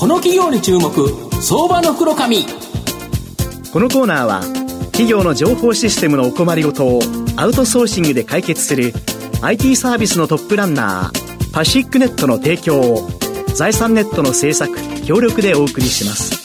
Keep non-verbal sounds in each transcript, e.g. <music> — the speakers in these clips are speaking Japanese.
この企業に注目相場の袋紙このコーナーは企業の情報システムのお困りごとをアウトソーシングで解決する IT サービスのトップランナーパシックネットの提供を財産ネットの制作協力でお送りします。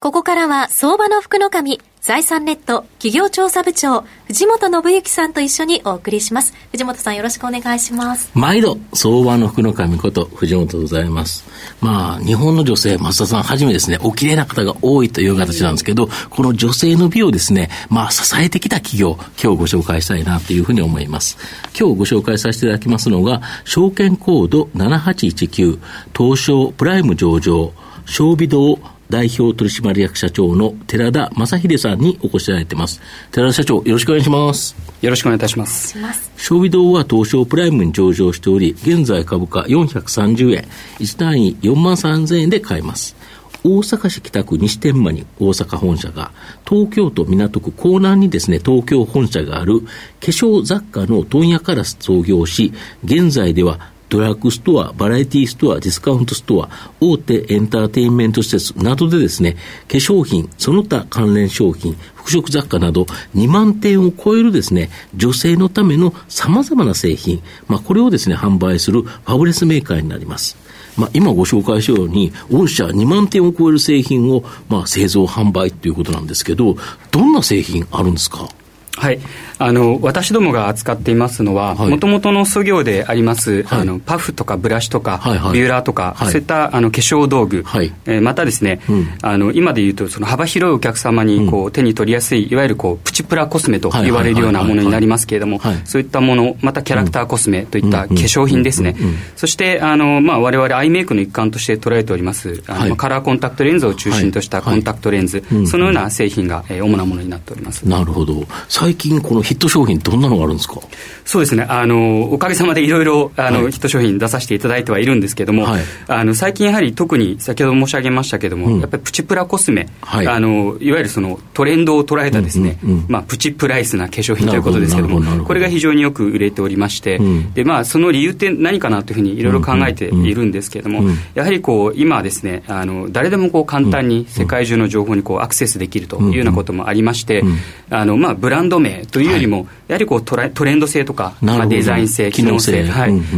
ここからは相場の福の神財産ネット企業調査部長藤本信之さんと一緒にお送りします。藤本さんよろしくお願いします。毎度相場の福の神こと藤本でございます。まあ日本の女性増田さんはじめですねお綺麗な方が多いという形なんですけどこの女性の美をですねまあ支えてきた企業今日ご紹介したいなというふうに思います。今日ご紹介させていただきますのが証券コード7819東証プライム上場小微堂代表取締役社長の寺田正秀さんにお越しいただいてます。寺田社長、よろしくお願いします。よろしくお願いいたします。粧美堂は東証プライムに上場しており、現在株価430円、1単位4万3000円で買えます。大阪市北区西天満に大阪本社が、東京都港区港南にですね、東京本社がある化粧雑貨の問屋から創業し、現在ではドラッグストア、バラエティストア、ディスカウントストア、大手エンターテインメント施設などでですね、化粧品、その他関連商品、服飾雑貨など2万点を超えるですね、女性のための様々な製品、まあこれをですね、販売するファブレスメーカーになります。まあ、今ご紹介したように、御社2万点を超える製品を、まあ、製造、販売ということなんですけど、どんな製品あるんですか？はい、あの私どもが扱っていますのは、もともとの創業であります、はい、あのパフとかブラシとか、はいはい、ビューラーとか、はい、そういったあの化粧道具、はい、えー、またですね、うん、あの今でいうとその幅広いお客様にこう、うん、手に取りやすい、いわゆるこうプチプラコスメと言われるようなものになりますけれども、そういったもの、またキャラクターコスメといった化粧品ですね、そしてあの、まあ、我々アイメイクの一環として捉えておりますあの、カラーコンタクトレンズを中心としたコンタクトレンズ、そのような製品が、えー、主なものになっております。なるほど。最近このヒットト商品、どんなのがあるんですか？そうですね、あのおかげさまでいろいろあの、はい、ヒット商品出させていただいてはいるんですけれども、はい、あの最近やはり特に先ほど申し上げましたけれども、うん、やっぱりプチプラコスメ、はい、あのいわゆるそのトレンドを捉えたですね、うんうん。うん、まあ、プチプライスな化粧品ということですけれども、これが非常によく売れておりまして、うん、でまあ、その理由って何かなというふうにいろいろ考えているんですけれども、うんうん、やはりこう今ですね、あの誰でもこう簡単に世界中の情報にこうアクセスできるというようなこともありまして、あのまあ、ブランド名というよりも、やはりこうトレンド性とか、まあ、デザイン性、機能性、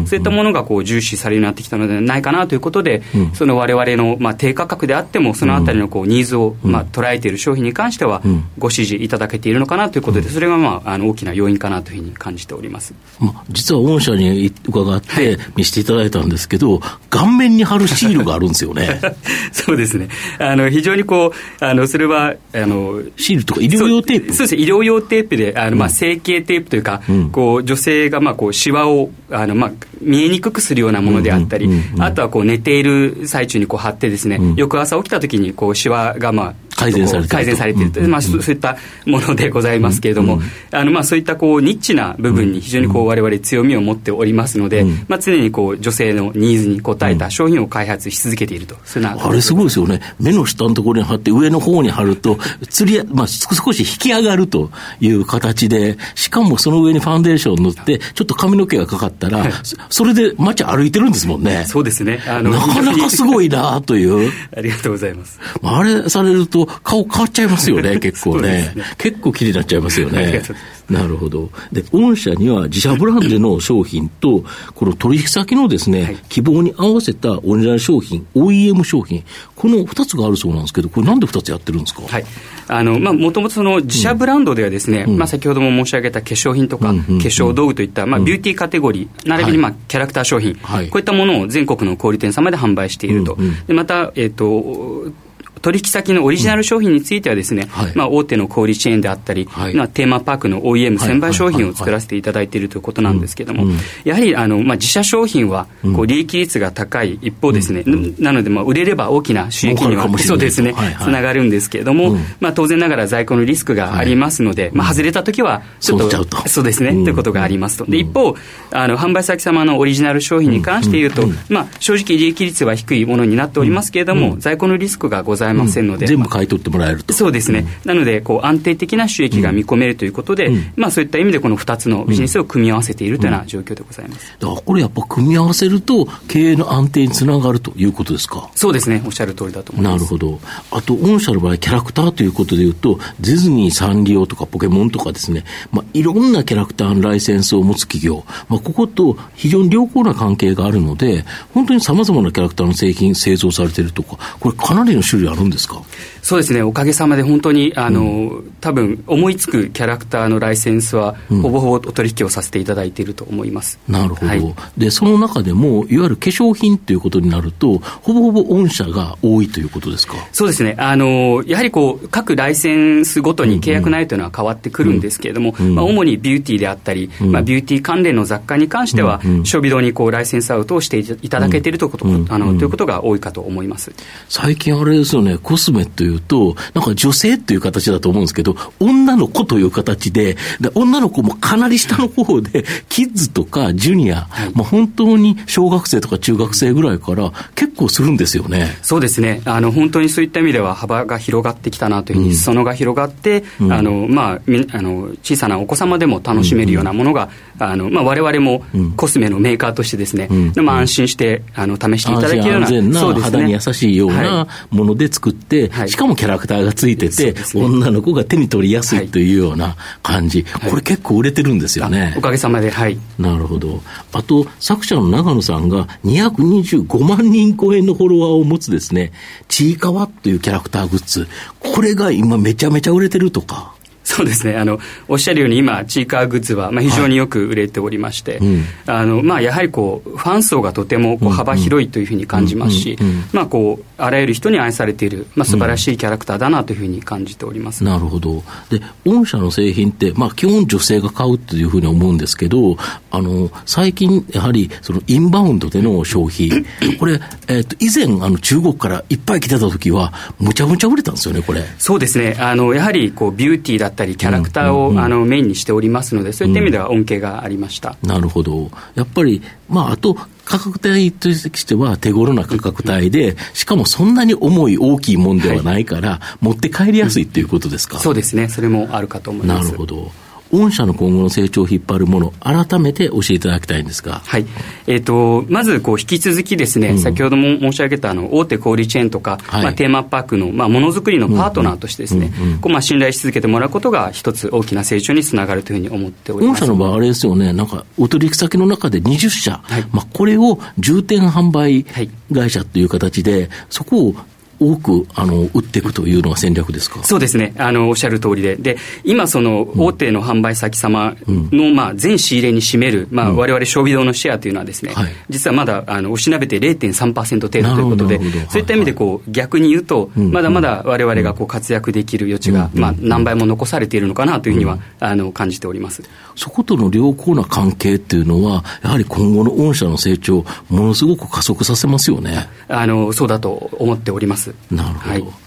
そういったものがこう重視されるようになってきたのではないかなということで、うん、そのわれのまあ低価格であっても、そのあたりのこうニーズをまあ捉えている商品に関しては、ご支持いただけているのかなということで、それがまああの大きな要因かなというふうに感じております、まあ、実は御社に伺って見せていただいたんですけど、顔面に貼るシールがあるんですよね。<laughs> そうですね。あの非常にこうあのそれはあのシールとか医療用テープ？そうです。ね医療用テープであの、まあ、整形テープというか、うん、こう女性がまあこうシワをあの、まあ、見えにくくするようなものであったり、あとはこう寝ている最中にこう貼ってですね、翌朝起きた時にこうシワがまあ改善されて改善されている、まあ、そういったものでございますけれども、あのまあそういったこうニッチな部分に非常にこう我々強みを持っておりますので、まあ、常にこう女性のニーズに応えた商品を開発し続けていると、そういうあれすごいですよね、目の下のところに貼って、上の方に貼ると、釣りまあ、少し引き上がるという形で、しかもその上にファンデーション塗って、ちょっと髪の毛がかかったら、それで街歩いてるんですもんね。そうですね。あのなかなかすごいなという。<laughs> ありがとうございます。あれされると、顔変わっちゃいますよね、<laughs> 結構ね。ね結構気になっちゃいますよね。<laughs> なるほど。で、御社には自社ブランドの商品と、この取引先のですね、はい、希望に合わせたオリジナル商品、OEM 商品、この2つがあるそうなんですけど、これなんで2つやってるんですか？はい。あの、まあ、もともとその自社ブランドではですね、うん、まあ、先ほども申し上げた化粧品とか、化粧道具といった、まあ、ビューティーカテゴリー、並びに、まあ、キャラクター商品、はい、こういったものを全国の小売店様で販売していると。でまた、えっ、ー、と、取引先のオリジナル商品についてはですね、はい、まあ、大手の小売チェーンであったり、はい、まあ、テーマパークの OEM 専売商品を作らせていただいているということなんですけれども、やはりあの、まあ、自社商品はこう利益率が高い一方ですね、うん、なのでまあ売れれば大きな収益にはそうですね、はいはい、つながるんですけれども、うん、まあ、当然ながら在庫のリスクがありますので、まあ、外れたときはちょっとそうですね、ということがありますと。で一方あの販売先様のオリジナル商品に関して言うと、まあ、正直利益率は低いものになっておりますけれども、在庫のリスクがござざいませんので、うん、全部買い取ってもらえると。そうですね、なのでこう安定的な収益が見込めるということで、まあ、そういった意味でこの2つのビジネスを組み合わせているというような状況でございます、だからこれやっぱ組み合わせると経営の安定につながるということですか？そうですね。おっしゃる通りだと思います。なるほど。あと御社の場合キャラクターということでいうとディズニーサンリオとかポケモンとかですね、まあ、いろんなキャラクターのライセンスを持つ企業、まあ、ここと非常に良好な関係があるので本当にさまざまなキャラクターの製品製造されているとかこれかなりの種類あるんですか？そうですね。おかげさまで本当にあの、うん、多分思いつくキャラクターのライセンスは、ほぼほぼお取引をさせていただいていると思います。なるほど、はい、でその中でもいわゆる化粧品ということになるとほぼほぼ御社が多いということですか？そうですね。あのやはりこう各ライセンスごとに契約内容というのは変わってくるんですけれども、うん。うん、まあ、主にビューティーであったり、うん、まあ、ビューティー関連の雑貨に関しては、うん。うん、消費堂にこうライセンスアウトをしていただけているということ,、あのということが多いかと思います。最近あれですよね。コスメというとなんか女性という形だと思うんですけど女の子という形でで女の子もかなり下の方で <laughs> キッズとかジュニア、はい、まあ、本当に小学生とか中学生ぐらいから結構するんですよね。そうですね。あの本当にそういった意味では幅が広がってきたなというふうに、裾野が広がって、うん、あのまあ、あの小さなお子様でも楽しめるようなものが、うん、あのまあ、我々もコスメのメーカーとしてですね、うん、まあ、安心してあの試していただけるような安全な肌に優しいようなもので作って、はい、しかもキャラクターがついてて、ね、女の子が手に取りやすいというような感じ、はい、これ結構売れてるんですよね。おかげさまで、はい。なるほど。あと、作者の長野さんが225万人超えのフォロワーを持つですね、ちいかわというキャラクターグッズ、これが今めちゃめちゃ売れてるとか。そうですね。あのおっしゃるように今チーカーグッズは、まあ、非常によく売れておりまして、はいうん、あのまあ、やはりこうファン層がとてもこう幅広いというふうに感じますし、まあ、こうあらゆる人に愛されている、まあ、素晴らしいキャラクターだなというふうに感じております、うん、なるほど。で御社の製品って、まあ、基本女性が買うというふうに思うんですけどあの最近やはりそのインバウンドでの消費 <clears throat> これ、えー、と以前あの中国からいっぱい来てた時はむちゃむちゃ売れたんですよねこれ。そうですね。あのやはりこうビューティーだったりキャラクターを、あのメインにしておりますので、そういった意味では恩恵がありました、なるほど、やっぱり、まあ、あと、価格帯としては手頃な価格帯で、しかもそんなに重い大きいもんではないから、はい、持って帰りやすいということですか、そうですね、それもあるかと思います。なるほど御社の今後の成長を引っ張るもの、改めて教えていただきたいんですが。はい。えっ、ー、と、まず、こう、引き続きですね、うん、先ほども申し上げた、あの、大手小売チェーンとか、はい、まあ、テーマパークの、まあ、ものづくりのパートナーとしてですね、こう、まあ、信頼し続けてもらうことが、一つ大きな成長につながるというふうに思っております。御社の場合、あれですよね、なんか、お取引先の中で20社、はい、まあ、これを重点販売会社という形で、そこを多くあの売っていくというのが戦略ですか？そうですね。あの、おっしゃる通りで、で今、その大手の販売先様の、うん、まあ、全仕入れに占める、まあ、われ消費堂のシェアというのはですね、はい、実はまだあのおしなべて0.3%程度ということで、そういった意味でこう、逆に言うと、まだまだわれわれがこう活躍できる余地が、まあ、何倍も残されているのかなというふうには、あの感じております。そことの良好な関係っていうのは、やはり今後の御社の成長、ものすごく加速させますよね。あのそうだと思っております。なるほど。はい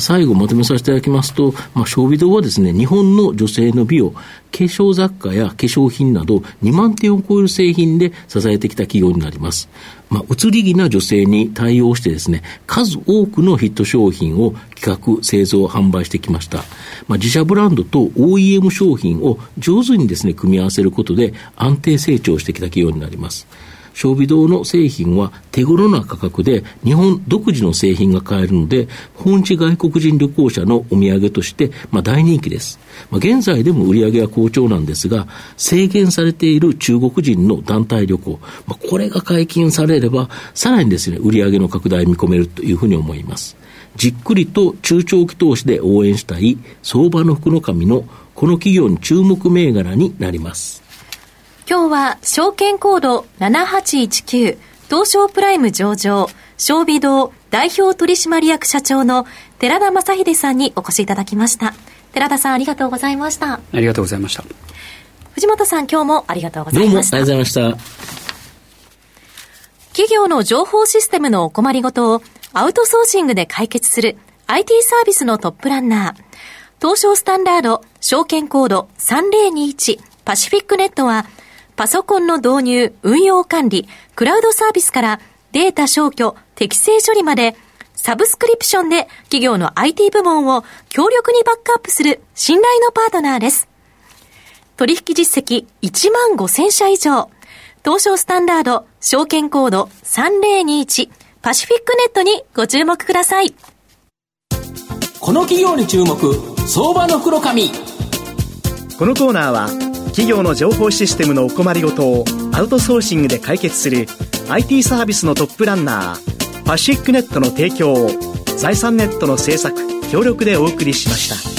最後まとめさせていただきますと、まあ、消費堂はですね、日本の女性の美を化粧雑貨や化粧品など2万点を超える製品で支えてきた企業になります。まあ、移り気な女性に対応してですね、数多くのヒット商品を企画、製造、販売してきました。まあ、自社ブランドと OEM 商品を上手にですね、組み合わせることで安定成長してきた企業になります。消費堂の製品は手頃な価格で日本独自の製品が買えるので、本地外国人旅行者のお土産として、まあ、大人気です。まあ、現在でも売り上げは好調なんですが、制限されている中国人の団体旅行、まあ、これが解禁されれば、さらにですね、売り上げの拡大見込めるというふうに思います。じっくりと中長期投資で応援したい相場の福の神のこの企業に注目銘柄になります。今日は証券コード7819東証プライム上場小微堂代表取締役社長の寺田正秀さんにお越しいただきました。寺田さんありがとうございました。ありがとうございました。藤本さん今日もありがとうございました。どうもありがとうございました。企業の情報システムのお困りごとをアウトソーシングで解決する IT サービスのトップランナー。東証スタンダード証券コード3021パシフィックネットはパソコンの導入、運用管理、クラウドサービスからデータ消去、適正処理まで、サブスクリプションで企業の IT 部門を強力にバックアップする信頼のパートナーです。取引実績1万5000社以上。東証スタンダード証券コード3021パシフィックネットにご注目ください。この企業に注目、相場の黒髪。このコーナーは企業の情報システムのお困りごとをアウトソーシングで解決する IT サービスのトップランナーパシックネットの提供を財産ネットの制作協力でお送りしました。